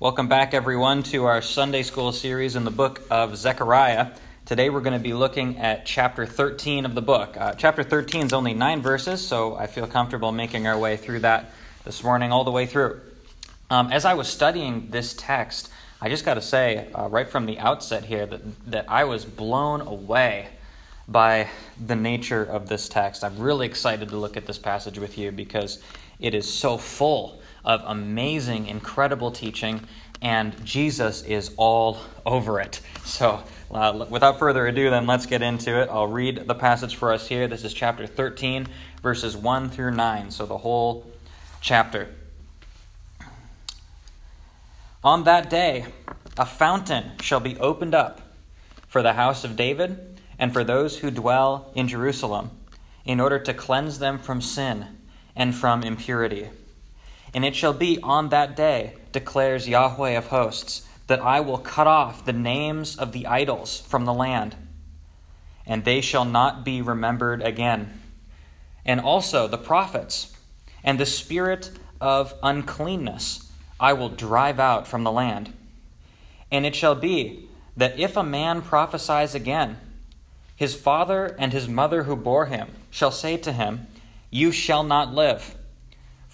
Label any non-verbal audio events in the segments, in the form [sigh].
Welcome back, everyone, to our Sunday School series in the book of Zechariah. Today we're going to be looking at chapter 13 of the book. Uh, chapter 13 is only nine verses, so I feel comfortable making our way through that this morning, all the way through. Um, as I was studying this text, I just got to say, uh, right from the outset here, that, that I was blown away by the nature of this text. I'm really excited to look at this passage with you because it is so full of amazing, incredible teaching, and Jesus is all over it. So, uh, without further ado, then let's get into it. I'll read the passage for us here. This is chapter 13, verses 1 through 9, so the whole chapter. On that day, a fountain shall be opened up for the house of David and for those who dwell in Jerusalem, in order to cleanse them from sin and from impurity. And it shall be on that day, declares Yahweh of hosts, that I will cut off the names of the idols from the land, and they shall not be remembered again. And also the prophets, and the spirit of uncleanness I will drive out from the land. And it shall be that if a man prophesies again, his father and his mother who bore him shall say to him, You shall not live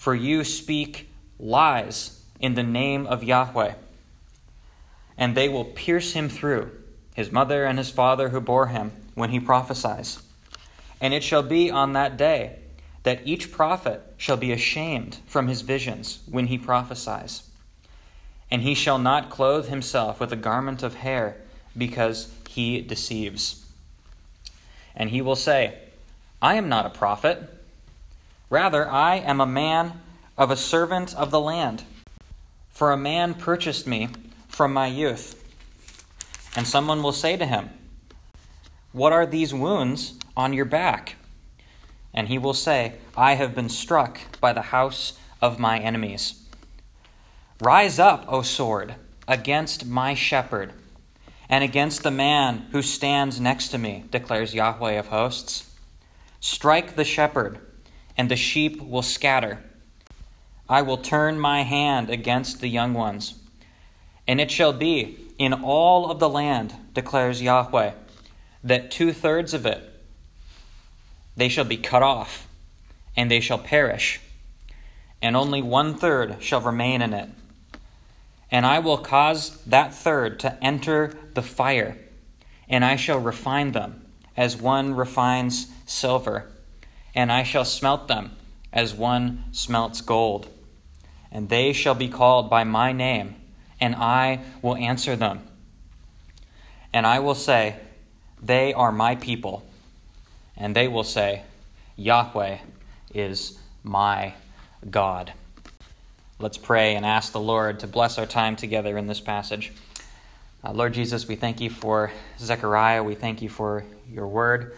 for you speak lies in the name of Yahweh. And they will pierce him through, his mother and his father who bore him, when he prophesies. And it shall be on that day that each prophet shall be ashamed from his visions when he prophesies. And he shall not clothe himself with a garment of hair, because he deceives. And he will say, I am not a prophet Rather, I am a man of a servant of the land. For a man purchased me from my youth. And someone will say to him, What are these wounds on your back? And he will say, I have been struck by the house of my enemies. Rise up, O sword, against my shepherd, and against the man who stands next to me, declares Yahweh of hosts. Strike the shepherd and the sheep will scatter. I will turn my hand against the young ones. And it shall be in all of the land, declares Yahweh, that two thirds of it they shall be cut off, and they shall perish, and only one third shall remain in it. And I will cause that third to enter the fire, and I shall refine them as one refines silver and I shall smelt them as one smelts gold. And they shall be called by my name, and I will answer them. And I will say, They are my people. And they will say, Yahweh is my God. Let's pray and ask the Lord to bless our time together in this passage. Uh, Lord Jesus, we thank you for Zechariah. We thank you for your word.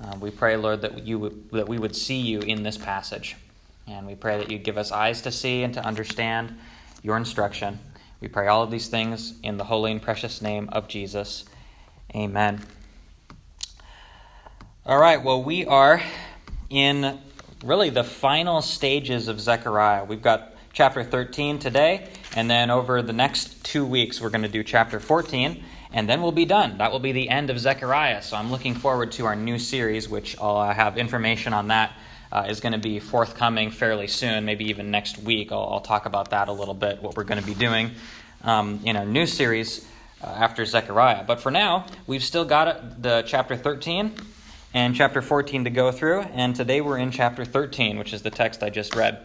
Uh, we pray, Lord, that you would, that we would see you in this passage, and we pray that you give us eyes to see and to understand your instruction. We pray all of these things in the holy and precious name of Jesus. Amen. All right, well, we are in really the final stages of Zechariah. We've got chapter 13 today, and then over the next two weeks, we're going to do chapter 14 and then we'll be done. That will be the end of Zechariah. So I'm looking forward to our new series, which I'll uh, have information on that uh, is going to be forthcoming fairly soon, maybe even next week. I'll, I'll talk about that a little bit, what we're going to be doing um, in our new series uh, after Zechariah. But for now, we've still got the chapter 13 and chapter 14 to go through, and today we're in chapter 13, which is the text I just read.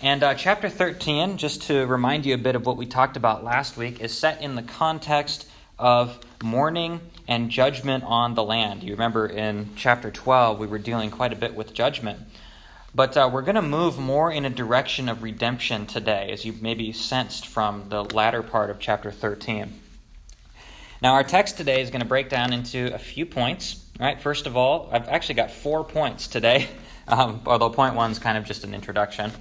And uh, chapter 13, just to remind you a bit of what we talked about last week, is set in the context of mourning and judgment on the land. You remember in chapter 12, we were dealing quite a bit with judgment. But uh, we're going to move more in a direction of redemption today, as you maybe sensed from the latter part of chapter 13. Now, our text today is going to break down into a few points. Right? First of all, I've actually got four points today, [laughs] um, although point one is kind of just an introduction.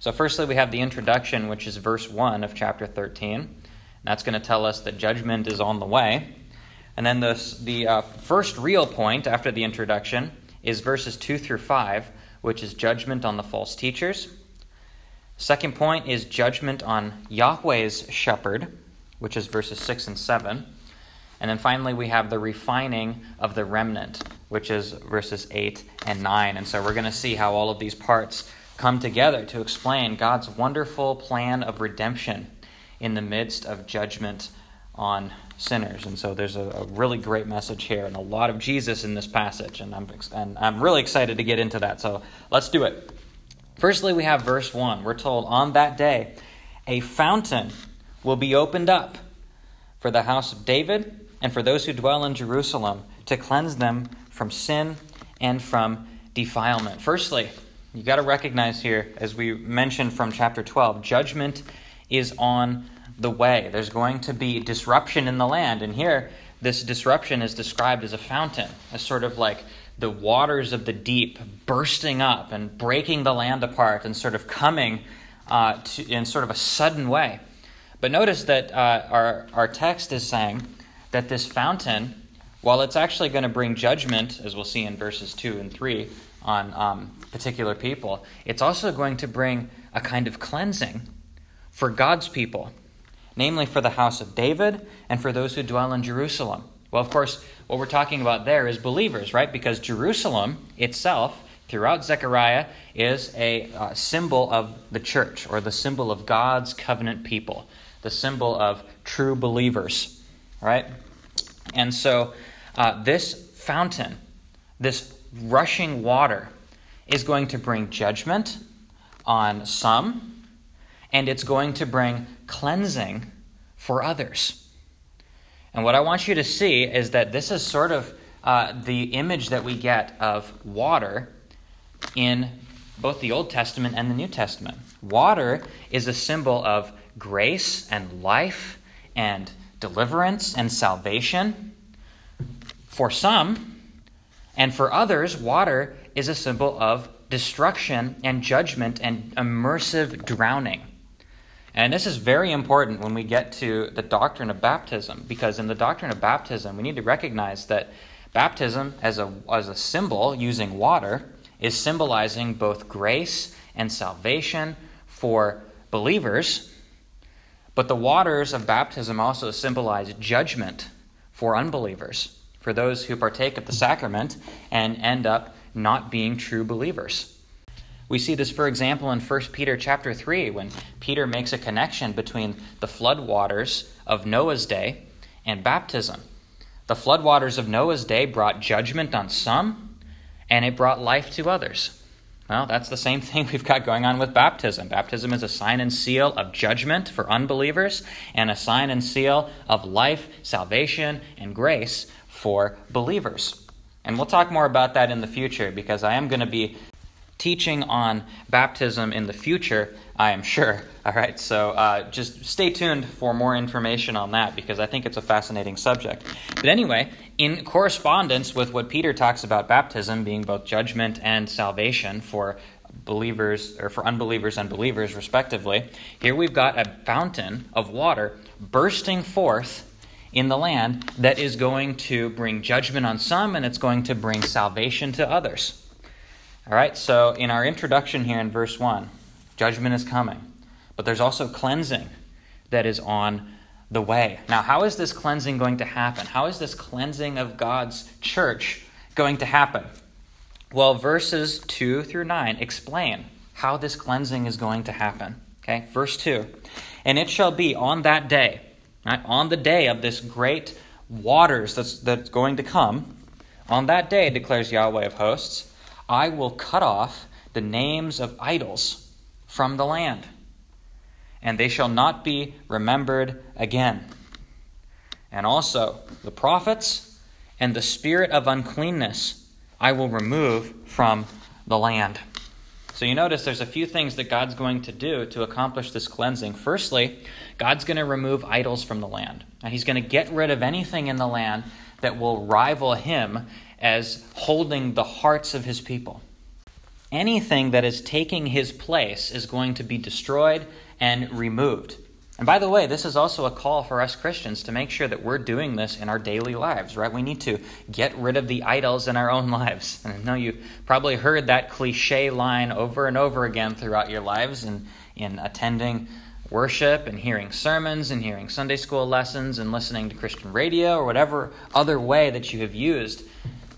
So, firstly, we have the introduction, which is verse 1 of chapter 13. That's going to tell us that judgment is on the way. And then the, the uh, first real point after the introduction is verses 2 through 5, which is judgment on the false teachers. Second point is judgment on Yahweh's shepherd, which is verses 6 and 7. And then finally, we have the refining of the remnant, which is verses 8 and 9. And so we're going to see how all of these parts come together to explain God's wonderful plan of redemption in the midst of judgment on sinners. And so there's a, a, really great message here and a lot of Jesus in this passage. And I'm, and I'm really excited to get into that. So let's do it. Firstly, we have verse 1. We're told, On that day, a fountain will be opened up for the house of David and for those who dwell in Jerusalem to cleanse them from sin and from defilement. Firstly, you got to recognize here, as we mentioned from chapter 12, judgment is on the way. There's going to be disruption in the land. And here, this disruption is described as a fountain, as sort of like the waters of the deep bursting up and breaking the land apart and sort of coming uh, to, in sort of a sudden way. But notice that uh, our, our text is saying that this fountain, while it's actually going to bring judgment, as we'll see in verses 2 and 3, on um, particular people, it's also going to bring a kind of cleansing for God's people, namely for the house of David and for those who dwell in Jerusalem. Well, of course, what we're talking about there is believers, right? Because Jerusalem itself, throughout Zechariah, is a uh, symbol of the church or the symbol of God's covenant people, the symbol of true believers, right? And so, uh, this fountain, this rushing water, is going to bring judgment on some, and it's going to bring cleansing for others. And what I want you to see is that this is sort of uh, the image that we get of water in both the Old Testament and the New Testament. Water is a symbol of grace and life and deliverance and salvation. For some, and for others, water is a symbol of destruction and judgment and immersive drowning. And this is very important when we get to the doctrine of baptism, because in the doctrine of baptism, we need to recognize that baptism, as a, as a symbol using water, is symbolizing both grace and salvation for believers. But the waters of baptism also symbolize judgment for unbelievers, for those who partake of the sacrament and end up not being true believers. We see this, for example, in 1 Peter chapter 3, when Peter makes a connection between the floodwaters of Noah's day and baptism. The floodwaters of Noah's day brought judgment on some, and it brought life to others. Well, that's the same [laughs] thing we've got going on with baptism. Baptism is a sign and seal of judgment for unbelievers, and a sign and seal of life, salvation, and grace for believers. And we'll talk more about that in the future because I am going to be teaching on baptism in the future, I am sure. [laughs] All right, so uh, just stay tuned for more information on that because I think it's a fascinating subject. But anyway, in correspondence with what Peter talks about baptism being both judgment and salvation for believers or for unbelievers and believers respectively, here we've got a fountain of water bursting forth in the land that is going to bring judgment on some and it's going to bring salvation to others. All right, so in our introduction here in verse 1, judgment is coming, but there's also cleansing that is on the way. Now, how is this cleansing going to happen? How is this cleansing of God's church going to happen? Well, verses 2 through 9 explain how this cleansing is going to happen. Okay, verse 2 And it shall be on that day, right, on the day of this great waters that's, that's going to come, on that day, declares Yahweh of hosts, I will cut off the names of idols from the land, and they shall not be remembered again. And also the prophets and the spirit of uncleanness I will remove from the land. So you notice there's a few things that God's going to do to accomplish this cleansing. Firstly, God's going to remove idols from the land. And he's going to get rid of anything in the land that will rival him as holding the hearts of his people. Anything that is taking his place is going to be destroyed and removed. And by the way, this is also a call for us Christians to make sure that we're doing this in our daily lives, right? We need to get rid of the idols in our own [laughs] lives. And I know you've probably heard that cliche line over and over again throughout your lives, and in attending worship and hearing sermons and hearing Sunday school lessons and listening to Christian radio or whatever other way that you have used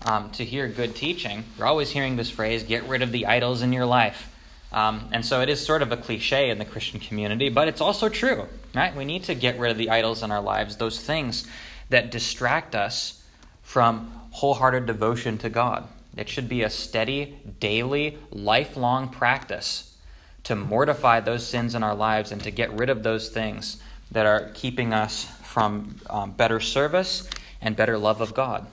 um, to hear good teaching, you're always hearing this phrase get rid of the idols in your life. Um, and so it is sort of a cliche in the Christian community, but it's also true, right? We need to get rid of the idols in our lives, those things that distract us from wholehearted devotion to God. It should be a steady, daily, lifelong practice to mortify those sins in our lives and to get rid of those things that are keeping us from um, better service and better love of God.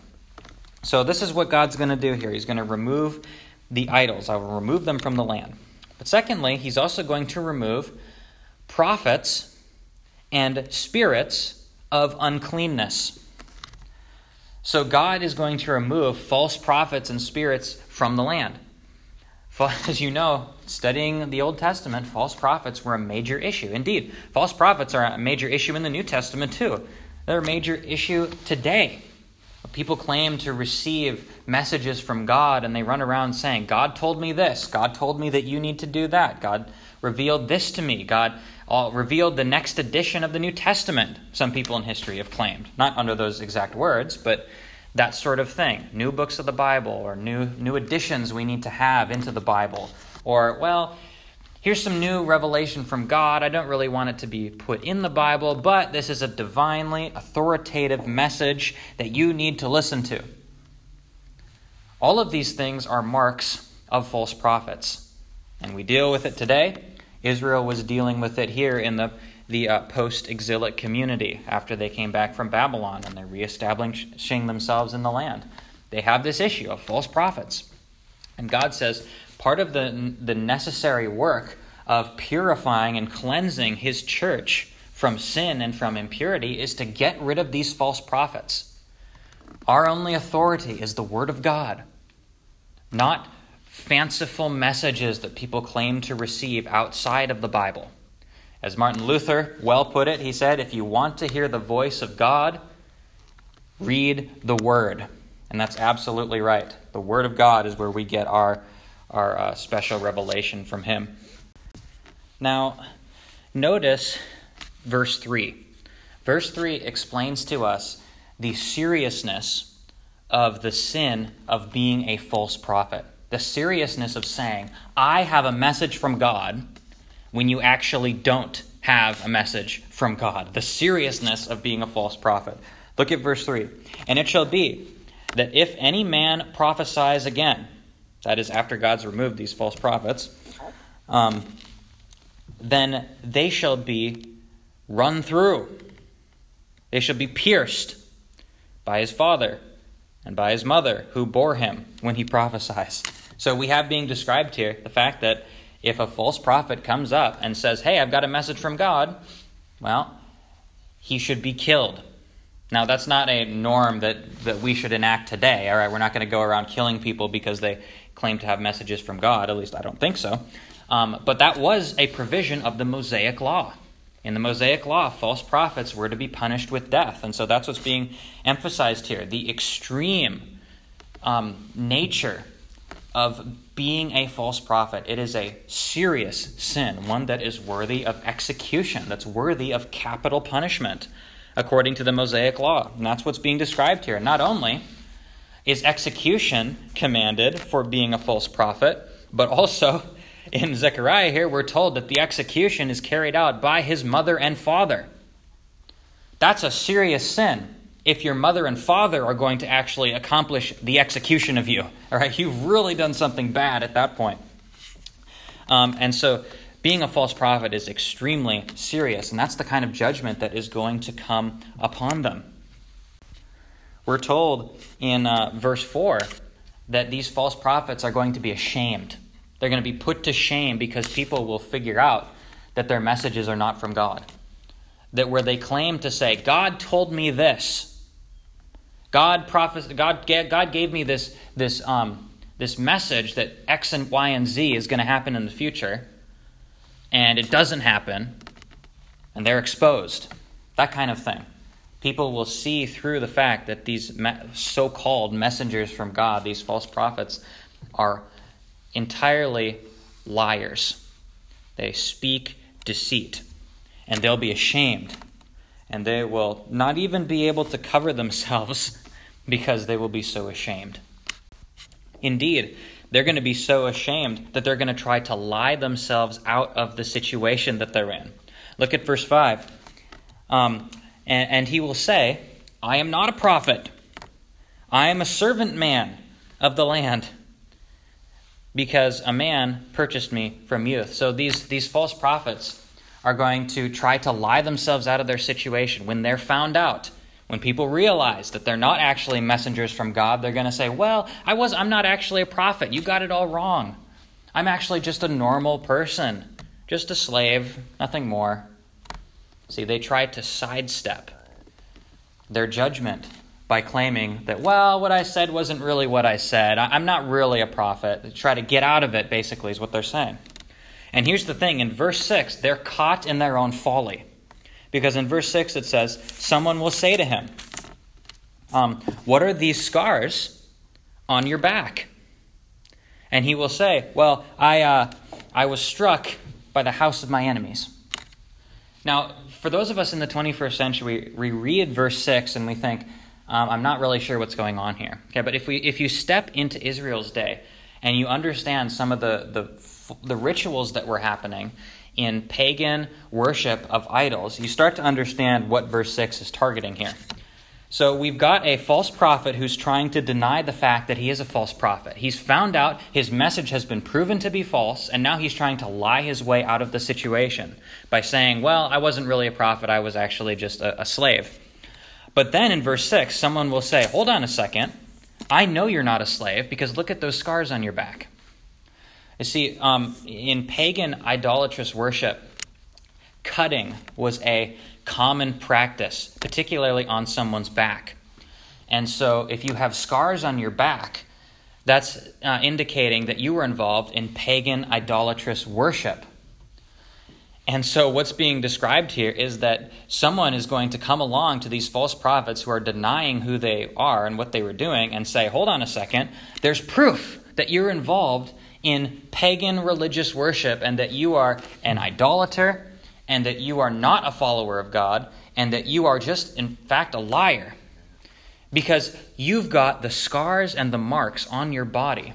So, this is what God's going to do here. He's going to remove the idols, I will remove them from the land. But secondly, He's also going to remove prophets and spirits of uncleanness. So, God is going to remove false prophets and spirits from the land. [laughs] As you know, studying the Old Testament, false prophets were a major issue. Indeed, false prophets are a major issue in the New Testament too. They're a major issue today. People claim to receive messages from God and they run around saying, God told me this. God told me that you need to do that. God revealed this to me. God uh, revealed the next edition of the New Testament, some people in history have claimed. Not under those exact words, but that sort of thing. New books of the Bible or new, new additions we need to have into the Bible. Or, well, here's some new revelation from God. I don't really want it to be put in the Bible, but this is a divinely authoritative message that you need to listen to. All of these things are marks of false prophets. And we deal with it today. Israel was dealing with it here in the the uh, post exilic community after they came back from Babylon and they're reestablishing themselves in the land. They have this issue of false prophets. And God says part of the, the necessary work of purifying and cleansing his church from sin and from impurity is to get rid of these false prophets. Our only authority is the Word of God, not fanciful messages that people claim to receive outside of the Bible. As Martin Luther well put it, he said, If you want to hear the voice of God, read the Word. And that's absolutely right. The Word of God is where we get our, our uh, special revelation from Him. Now, notice verse 3. Verse 3 explains to us the seriousness of the sin of being a false prophet. The seriousness of saying, I have a message from God when you actually don't have a message from God. The seriousness of being a false prophet. Look at verse 3. And it shall be that if any man prophesies again, that is, after God's removed these false prophets, um, then they shall be run through. They shall be pierced by his father and by his mother who bore him when he prophesies. So we have being described here the fact that if a false prophet comes up and says, Hey, I've got a message from God, well, he should be killed. Now, that's not a norm that, that we should enact today. All right, we're not going to go around killing people because they claim to have messages from God. At least I don't think so. Um, but that was a provision of the Mosaic law. In the Mosaic law, false prophets were to be punished with death. And so that's what's being emphasized here the extreme um, nature of being a false prophet. It is a serious sin, one that is worthy of execution, that's worthy of capital punishment, according to the Mosaic law. And that's what's being described here. Not only is execution commanded for being a false prophet, but also [laughs] in Zechariah here, we're told that the execution is carried out by his mother and father. That's a serious sin if your mother and father are going to actually accomplish the execution of you. All right, you've really done something bad at that point. Um, and so, being a false prophet is extremely serious, and that's the kind of judgment that is going to come upon them. We're told in uh, verse 4 that these false prophets are going to be ashamed. They're going to be put to shame because people will figure out that their messages are not from God. That where they claim to say, God told me this, God, prophes- God, God gave me this, this, um, this message that X and Y and Z is going to happen in the future, and it doesn't happen, and they're exposed. That kind of thing. People will see through the fact that these so called messengers from God, these false prophets, are entirely liars. They speak deceit, and they'll be ashamed, and they will not even be able to cover themselves [laughs] because they will be so ashamed. Indeed, they're going to be so ashamed that they're going to try to lie themselves out of the situation that they're in. Look at verse 5. Um, and, and he will say, I am not a prophet. I am a servant man of the land because a man purchased me from youth. So these, these false prophets are going to try to lie themselves out of their situation. When they're found out, when people realize that they're not actually messengers from God, they're going to say, "Well, I was I'm not actually a prophet. You got it all wrong. I'm actually just a normal person, just a slave, nothing more." See, they try to sidestep their judgment by claiming that, well, what I said wasn't really what I said. I'm not really a prophet. They try to get out of it, basically, is what they're saying. And here's the thing in verse 6, they're caught in their own folly. Because in verse 6 it says, Someone will say to him, um, What are these scars on your back? And he will say, Well, I, uh, I was struck by the house of my enemies. Now, for those of us in the 21st century, we read verse 6 and we think, um, I'm not really sure what's going on here. Okay, but if, we, if you step into Israel's day and you understand some of the, the, the rituals that were happening in pagan worship of idols, you start to understand what verse 6 is targeting here. So we've got a false prophet who's trying to deny the fact that he is a false prophet. He's found out his message has been proven to be false, and now he's trying to lie his way out of the situation by saying, Well, I wasn't really a prophet, I was actually just a, a slave. But then in verse 6, someone will say, Hold on a second. I know you're not a slave because look at those scars on your back. You see, um, in pagan idolatrous worship, cutting was a common practice, particularly on someone's back. And so, if you have scars on your back, that's uh, indicating that you were involved in pagan idolatrous worship. And so, what's being described here is that someone is going to come along to these false prophets who are denying who they are and what they were doing and say, Hold on a second, there's proof that you're involved in pagan religious worship and that you are an idolater and that you are not a follower of God and that you are just, in fact, a liar because you've got the scars and the marks on your body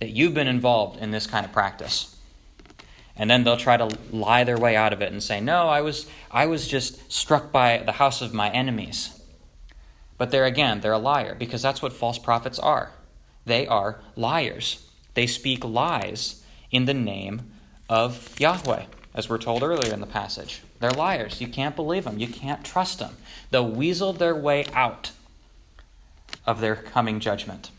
that you've been involved in this kind of practice. And then they'll try to lie their way out of it and say, "No, I was I was just struck by the house of my enemies." But there again, they're a liar because that's what false prophets are. They are liars. They speak lies in the name of Yahweh, as we're told earlier in the passage. They're liars. You can't believe them. You can't trust them. They'll weasel their way out of their coming judgment.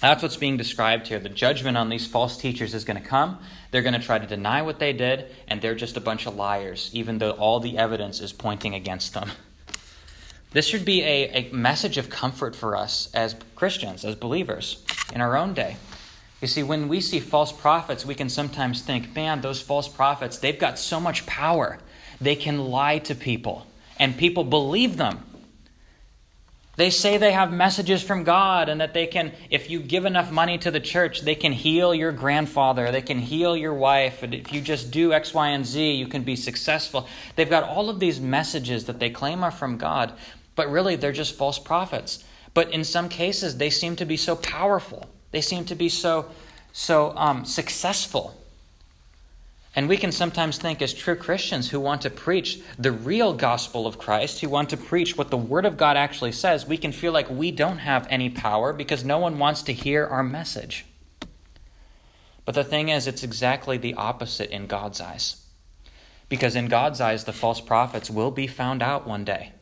That's what's being described here. The judgment on these false teachers is going to come. They're going to try to deny what they did, and they're just a bunch of liars, even though all the evidence is pointing against them. This should be a, a message of comfort for us as Christians, as believers, in our own day. You see, when we see false prophets, we can sometimes think, man, those false prophets, they've got so much power. They can lie to people, and people believe them. They say they have messages from God and that they can, if you give enough money to the church, they can heal your grandfather, they can heal your wife, and if you just do X, Y, and Z, you can be successful. They've got all of these messages that they claim are from God, but really they're just false prophets. But in some cases, they seem to be so powerful they seem to be so, so um, successful. And we can sometimes think, as true Christians who want to preach the real gospel of Christ, who want to preach what the Word of God actually says, we can feel like we don't have any power because no one wants to hear our message. But the thing is, it's exactly the opposite in God's eyes. Because in God's eyes, the false prophets will be found out one day.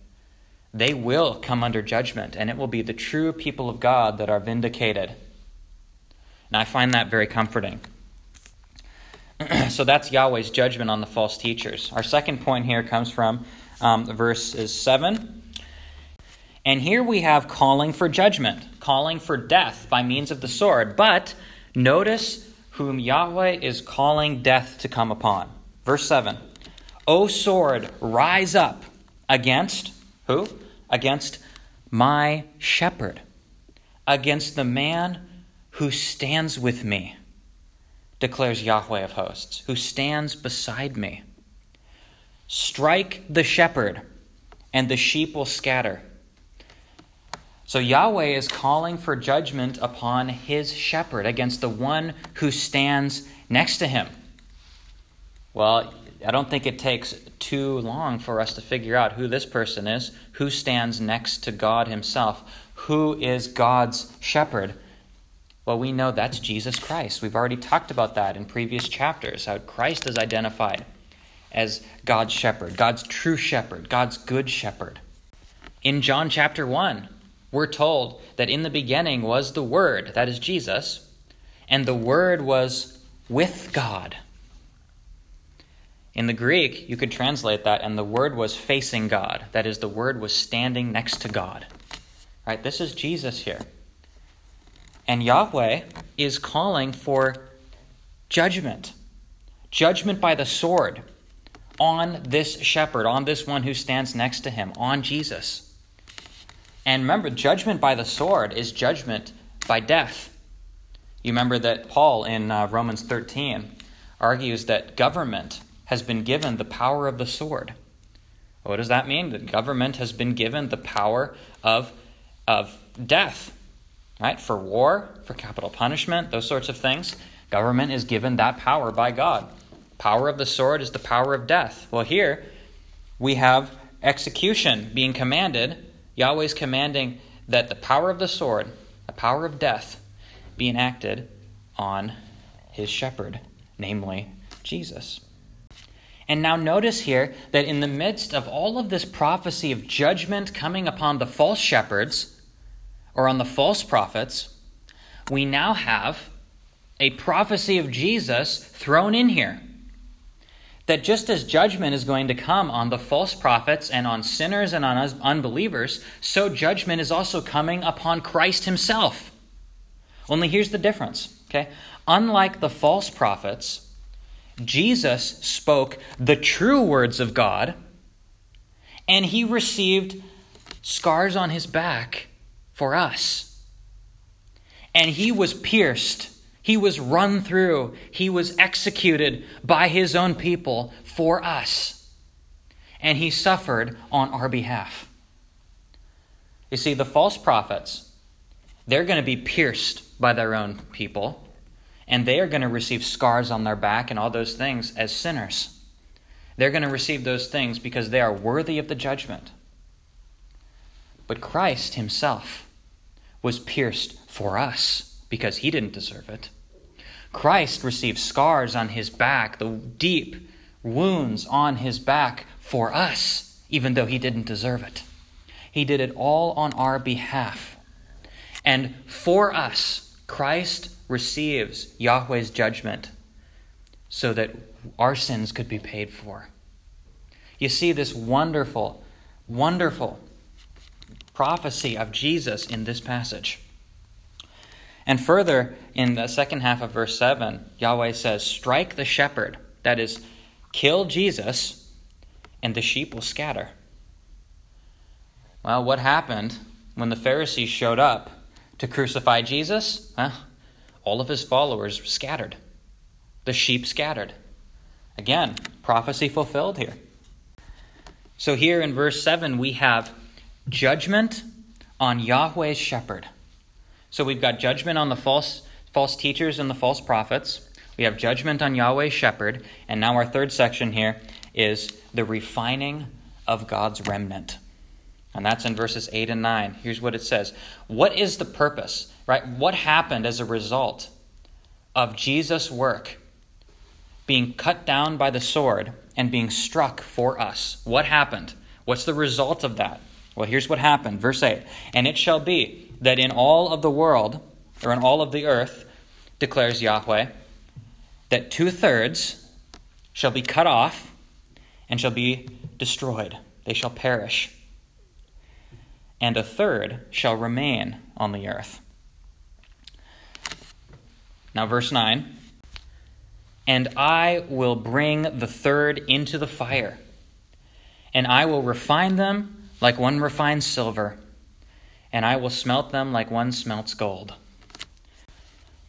They will come under judgment, and it will be the true people of God that are vindicated. And I find that very comforting. [clears throat] so that's Yahweh's judgment on the false teachers. Our second point here comes from um, verse 7. And here we have calling for judgment, calling for death by means of the sword. But notice whom Yahweh is calling death to come upon. Verse 7 O sword, rise up against who? Against my shepherd, against the man who stands with me declares Yahweh of hosts, who stands beside me. Strike the shepherd, and the sheep will scatter. So Yahweh is calling for judgment upon his shepherd against the one who stands next to him. Well, I don't think it takes too long for us to figure out who this person is, who stands next to God himself, who is God's shepherd. Well, we know that's Jesus Christ. We've already talked about that in previous chapters, how Christ is identified as God's shepherd, God's true shepherd, God's good shepherd. In John chapter 1, we're told that in the beginning was the Word, that is Jesus, and the Word was with God. In the Greek, you could translate that, and the Word was facing God. That is, the Word was standing next to God. Right? This is Jesus here. And Yahweh is calling for judgment judgment by the sword on this shepherd, on this one who stands next to him, on Jesus. And remember, judgment by the sword is judgment by death. You remember that Paul in uh, Romans 13 argues that government has been given the power of the sword. What does that mean? That government has been given the power of, of death right? For war, for capital punishment, those sorts of things. Government is given that power by God. Power of the sword is the power of death. Well, here we have execution being commanded. Yahweh's commanding that the power of the sword, the power of death, be enacted on his shepherd, namely Jesus. And now notice here that in the midst of all of this prophecy of judgment coming upon the false shepherds, or on the false prophets, we now have a prophecy of Jesus thrown in here. That just as judgment is going to come on the false prophets and on sinners and on unbelievers, so judgment is also coming upon Christ himself. Only here's the difference, okay? Unlike the false prophets, Jesus spoke the true words of God, and he received scars on his back for us. And he was pierced, he was run through, he was executed by his own people for us. And he suffered on our behalf. You see, the false prophets, they're going to be pierced by their own people, and they are going to receive scars on their back and all those things as sinners. They're going to receive those things because they are worthy of the judgment. But Christ himself, was pierced for us because he didn't deserve it. Christ received scars on his back, the deep wounds on his back for us, even though he didn't deserve it. He did it all on our behalf. And for us, Christ receives Yahweh's judgment so that our sins could be paid for. You see this wonderful, wonderful prophecy of Jesus in this passage. And further, in the second half of verse 7, Yahweh says, Strike the shepherd, that is, kill Jesus, and the sheep will scatter. Well, what happened when the Pharisees showed up to crucify Jesus? All of his followers scattered. The sheep scattered. Again, prophecy fulfilled here. So, here in verse 7, we have judgment on Yahweh's shepherd. So we've got judgment on the false false teachers and the false prophets. We have judgment on Yahweh's shepherd, and now our third section here is the refining of God's remnant. And that's in verses 8 and 9. Here's what it says. What is the purpose? Right? What happened as a result of Jesus' work being cut down by the sword and being struck for us? What happened? What's the result of that? Well, here's what happened. Verse 8 And it shall be that in all of the world, or in all of the earth, declares Yahweh, that two thirds shall be cut off and shall be destroyed. They shall perish. And a third shall remain on the earth. Now, verse 9 And I will bring the third into the fire, and I will refine them like one refines silver, and I will smelt them like one smelts gold.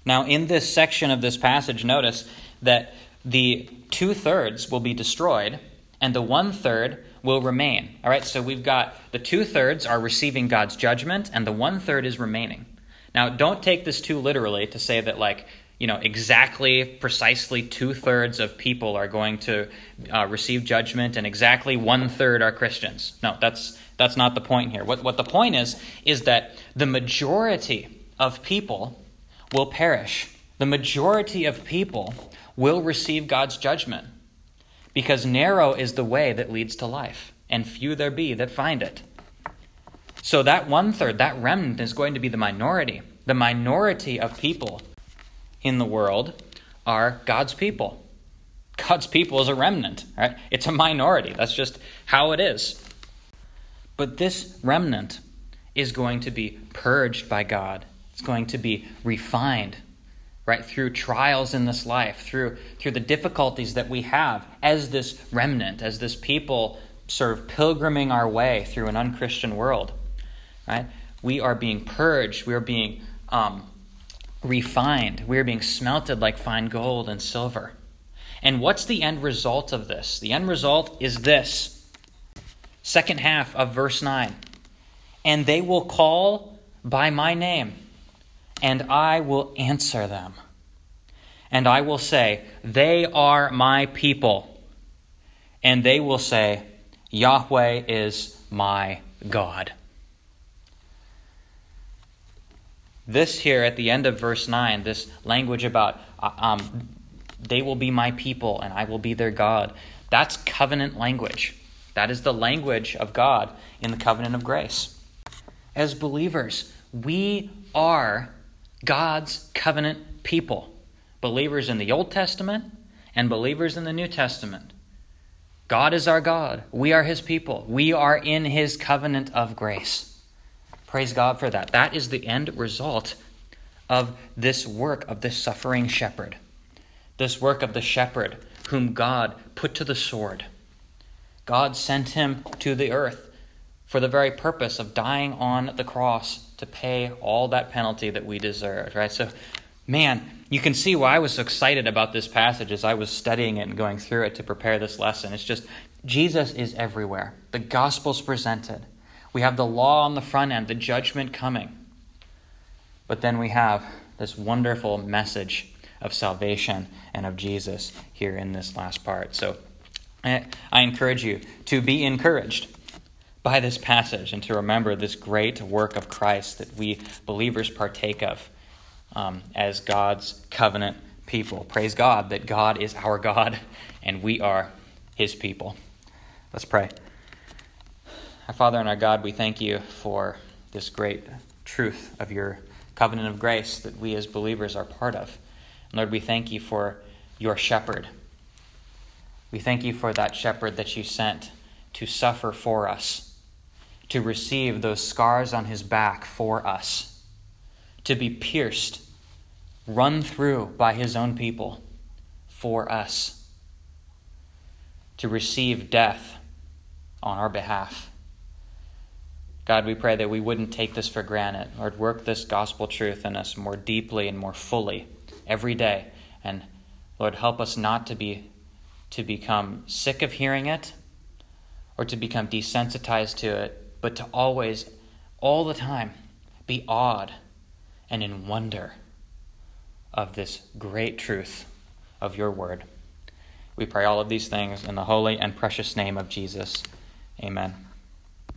Now, in this section of this passage, notice that the two thirds will be destroyed and the one third will remain. All right, so we've got the two thirds are receiving God's judgment and the one third is remaining. Now, don't take this too literally to say that, like, you know, exactly, precisely two thirds of people are going to uh, receive judgment, and exactly one third are Christians. No, that's that's not the point here. What what the point is is that the majority of people will perish. The majority of people will receive God's judgment, because narrow is the way that leads to life, and few there be that find it. So that one third, that remnant, is going to be the minority. The minority of people in the world are God's people. God's people is a remnant, right? It's a minority. That's just how it is. But this remnant is going to be purged by God. It's going to be refined, right? Through trials in this life, through through the difficulties that we have as this remnant, as this people sort of pilgriming our way through an unchristian world, right? We are being purged. We are being um, refined. We are being smelted like fine gold and silver. And what's the end result of this? The end result is this. Second half of verse 9. And they will call by my name, and I will answer them. And I will say, They are my people. And they will say, Yahweh is my God. This here at the end of verse 9, this language about uh, um, they will be my people and I will be their God, that's covenant language. That is the language of God in the covenant of grace. As believers, we are God's covenant people. Believers in the Old Testament and believers in the New Testament. God is our God. We are his people. We are in his covenant of grace. Praise God for that. That is the end result of this work of this suffering shepherd. This work of the shepherd whom God put to the sword. God sent him to the earth for the very purpose of dying on the cross to pay all that penalty that we deserved, right? So, man, you can see why I was so excited about this passage as I was studying it and going through it to prepare this lesson. It's just Jesus is everywhere. The gospel's presented. We have the law on the front end, the judgment coming. But then we have this wonderful message of salvation and of Jesus here in this last part. So I encourage you to be encouraged by this passage and to remember this great work of Christ that we believers partake of um, as God's covenant people. Praise God that God is our [laughs] God and we are his people. Let's pray. Our Father and our God, we thank you for this great truth of your covenant of grace that we as believers are part of. And Lord, we thank you for your shepherd. We thank you for that shepherd that you sent to suffer for us, to receive those scars on his back for us, to be pierced, run through by his own people for us, to receive death on our behalf. God, we pray that we wouldn't take this for granted. Lord, work this gospel truth in us more deeply and more fully every day. And Lord, help us not to be to become sick of hearing it or to become desensitized to it, but to always, all the time, be awed and in wonder of this great truth of your word. We pray all of these things in the holy and precious name of Jesus. Amen.